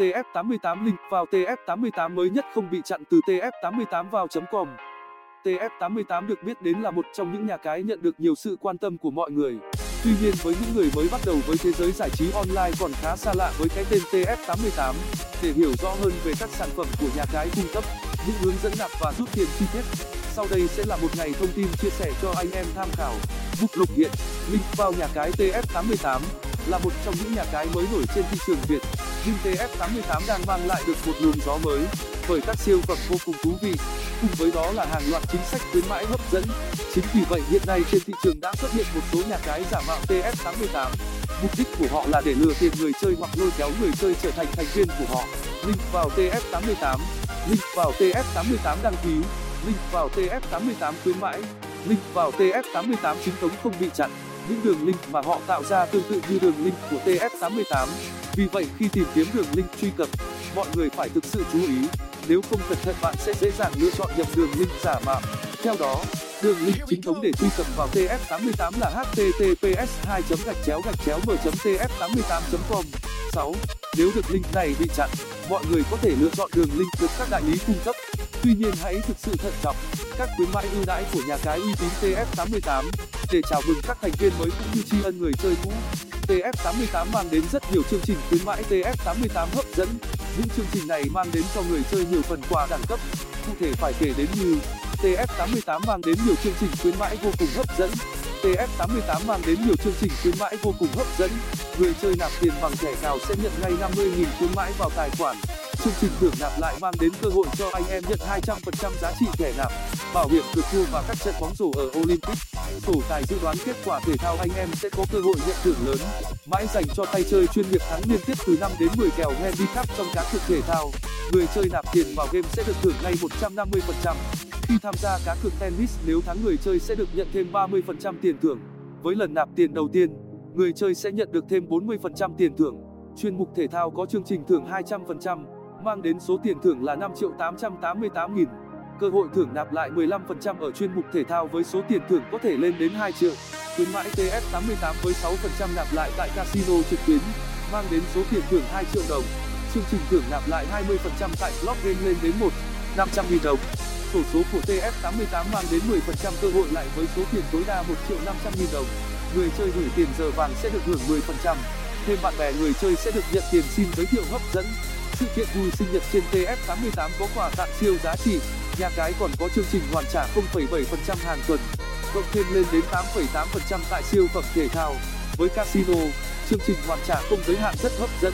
TF88 link vào TF88 mới nhất không bị chặn từ tf88 vào.com. TF88 được biết đến là một trong những nhà cái nhận được nhiều sự quan tâm của mọi người. Tuy nhiên với những người mới bắt đầu với thế giới giải trí online còn khá xa lạ với cái tên TF88. Để hiểu rõ hơn về các sản phẩm của nhà cái cung cấp, những hướng dẫn nạp và rút tiền chi tiết, sau đây sẽ là một ngày thông tin chia sẻ cho anh em tham khảo. Mục lục hiện, link vào nhà cái TF88 là một trong những nhà cái mới nổi trên thị trường Việt, nhưng TF88 đang mang lại được một luồng gió mới bởi các siêu phẩm vô cùng thú vị, cùng với đó là hàng loạt chính sách khuyến mãi hấp dẫn. Chính vì vậy hiện nay trên thị trường đã xuất hiện một số nhà cái giả mạo TF88. Mục đích của họ là để lừa tiền người chơi hoặc lôi kéo người chơi trở thành thành viên của họ. Link vào TF88, link vào TF88 đăng ký, link vào TF88 khuyến mãi, link vào TF88 chính thống không bị chặn. Những đường link mà họ tạo ra tương tự như đường link của TF88. Vì vậy khi tìm kiếm đường link truy cập, mọi người phải thực sự chú ý, nếu không cẩn thận bạn sẽ dễ dàng lựa chọn nhầm đường link giả mạo. Theo đó, đường link chính thống để truy cập vào TF88 là https 2 gạch chéo gạch chéo m tf 88 com 6. Nếu được link này bị chặn, mọi người có thể lựa chọn đường link được các đại lý cung cấp. Tuy nhiên hãy thực sự thận trọng, các khuyến mãi ưu đãi của nhà cái uy tín TF88 để chào mừng các thành viên mới cũng như tri ân người chơi cũ. TF88 mang đến rất nhiều chương trình khuyến mãi TF88 hấp dẫn. Những chương trình này mang đến cho người chơi nhiều phần quà đẳng cấp. Cụ thể phải kể đến như TF88 mang đến nhiều chương trình khuyến mãi vô cùng hấp dẫn. TF88 mang đến nhiều chương trình khuyến mãi vô cùng hấp dẫn. Người chơi nạp tiền bằng thẻ cào sẽ nhận ngay 50.000 khuyến mãi vào tài khoản. Chương trình thưởng nạp lại mang đến cơ hội cho anh em nhận 200% giá trị thẻ nạp, bảo hiểm cực thua và các trận bóng rổ ở Olympic. Sổ tài dự đoán kết quả thể thao anh em sẽ có cơ hội nhận thưởng lớn. Mãi dành cho tay chơi chuyên nghiệp thắng liên tiếp từ 5 đến 10 kèo handicap trong cá cược thể thao. Người chơi nạp tiền vào game sẽ được thưởng ngay 150%. Khi tham gia cá cược tennis nếu thắng người chơi sẽ được nhận thêm 30% tiền thưởng. Với lần nạp tiền đầu tiên, người chơi sẽ nhận được thêm 40% tiền thưởng. Chuyên mục thể thao có chương trình thưởng 200%, mang đến số tiền thưởng là 5 triệu 888 nghìn. Cơ hội thưởng nạp lại 15% ở chuyên mục thể thao với số tiền thưởng có thể lên đến 2 triệu. Khuyến mãi TS 88 với 6% nạp lại tại casino trực tuyến, mang đến số tiền thưởng 2 triệu đồng. Chương trình thưởng nạp lại 20% tại slot game lên đến 1 500 nghìn đồng. Sổ số của TS 88 mang đến 10% cơ hội lại với số tiền tối đa 1 triệu 500 nghìn đồng. Người chơi gửi tiền giờ vàng sẽ được hưởng 10%. Thêm bạn bè người chơi sẽ được nhận tiền xin giới thiệu hấp dẫn. Sự kiện vui sinh nhật trên TF88 có quà tặng siêu giá trị. Nhà cái còn có chương trình hoàn trả 0,7% hàng tuần, cộng thêm lên đến 8,8% tại siêu phẩm thể thao. Với casino, chương trình hoàn trả không giới hạn rất hấp dẫn.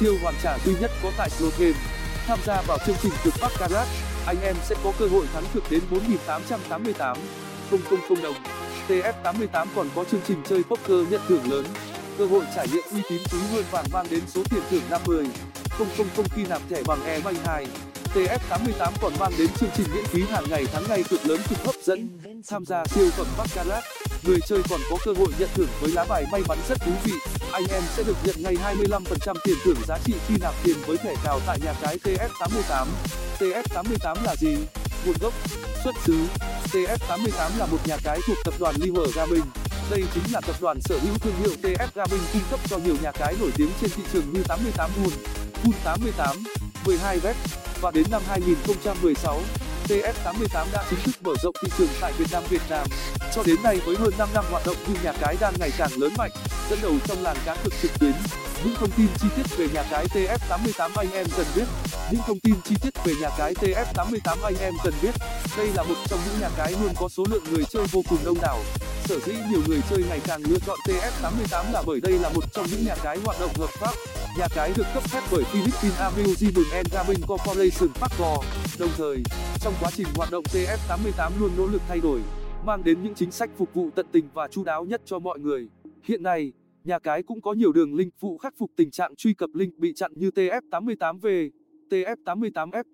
Siêu hoàn trả duy nhất có tại slot game. Tham gia vào chương trình cực bắc baccarat, anh em sẽ có cơ hội thắng cực đến 4.888 000 đồng. TF88 còn có chương trình chơi poker nhận thưởng lớn, cơ hội trải nghiệm uy tín quý hơn vàng mang đến số tiền thưởng 50 000 khi nạp thẻ bằng e 2. TF88 còn mang đến chương trình miễn phí hàng ngày thắng ngày cực lớn cực hấp dẫn. Tham gia siêu phẩm baccarat, người chơi còn có cơ hội nhận thưởng với lá bài may mắn rất thú vị. Anh em sẽ được nhận ngay 25% tiền thưởng giá trị khi nạp tiền với thẻ cào tại nhà cái TF88. TF88 là gì? Nguồn gốc, xuất xứ. TF88 là một nhà cái thuộc tập đoàn Liver Gaming. Đây chính là tập đoàn sở hữu thương hiệu TF Gaming cung cấp cho nhiều nhà cái nổi tiếng trên thị trường như 88 Bull, Bull 88, 12 bet và đến năm 2016, TF88 đã chính thức mở rộng thị trường tại Việt Nam Việt Nam. Cho đến nay với hơn 5 năm hoạt động nhưng nhà cái đang ngày càng lớn mạnh, dẫn đầu trong làng cá cược trực tuyến. Những thông tin chi tiết về nhà cái TF88 anh em cần biết. Những thông tin chi tiết về nhà cái TF88 anh em cần biết. Đây là một trong những nhà cái luôn có số lượng người chơi vô cùng đông đảo. Sở dĩ nhiều người chơi ngày càng lựa chọn TF88 là bởi đây là một trong những nhà cái hoạt động hợp pháp. Nhà cái được cấp phép bởi Philippines Amusement and Gaming Corporation Pacor. Đồng thời, trong quá trình hoạt động TF88 luôn nỗ lực thay đổi, mang đến những chính sách phục vụ tận tình và chu đáo nhất cho mọi người. Hiện nay, nhà cái cũng có nhiều đường link phụ khắc phục tình trạng truy cập link bị chặn như TF88V, TF88F,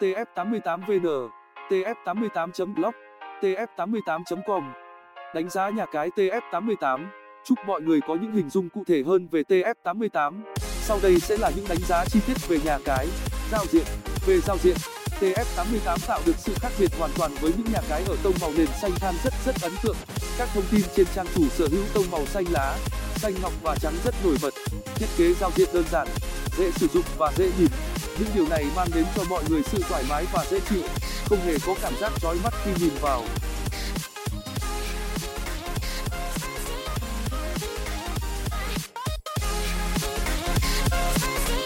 TF88VN, TF88.blog, TF88.com. Đánh giá nhà cái TF88. Chúc mọi người có những hình dung cụ thể hơn về TF88. Sau đây sẽ là những đánh giá chi tiết về nhà cái, giao diện. Về giao diện, TF88 tạo được sự khác biệt hoàn toàn với những nhà cái ở tông màu nền xanh than rất rất ấn tượng. Các thông tin trên trang chủ sở hữu tông màu xanh lá, xanh ngọc và trắng rất nổi bật. Thiết kế giao diện đơn giản, dễ sử dụng và dễ nhìn những điều này mang đến cho mọi người sự thoải mái và dễ chịu không hề có cảm giác chói mắt khi nhìn vào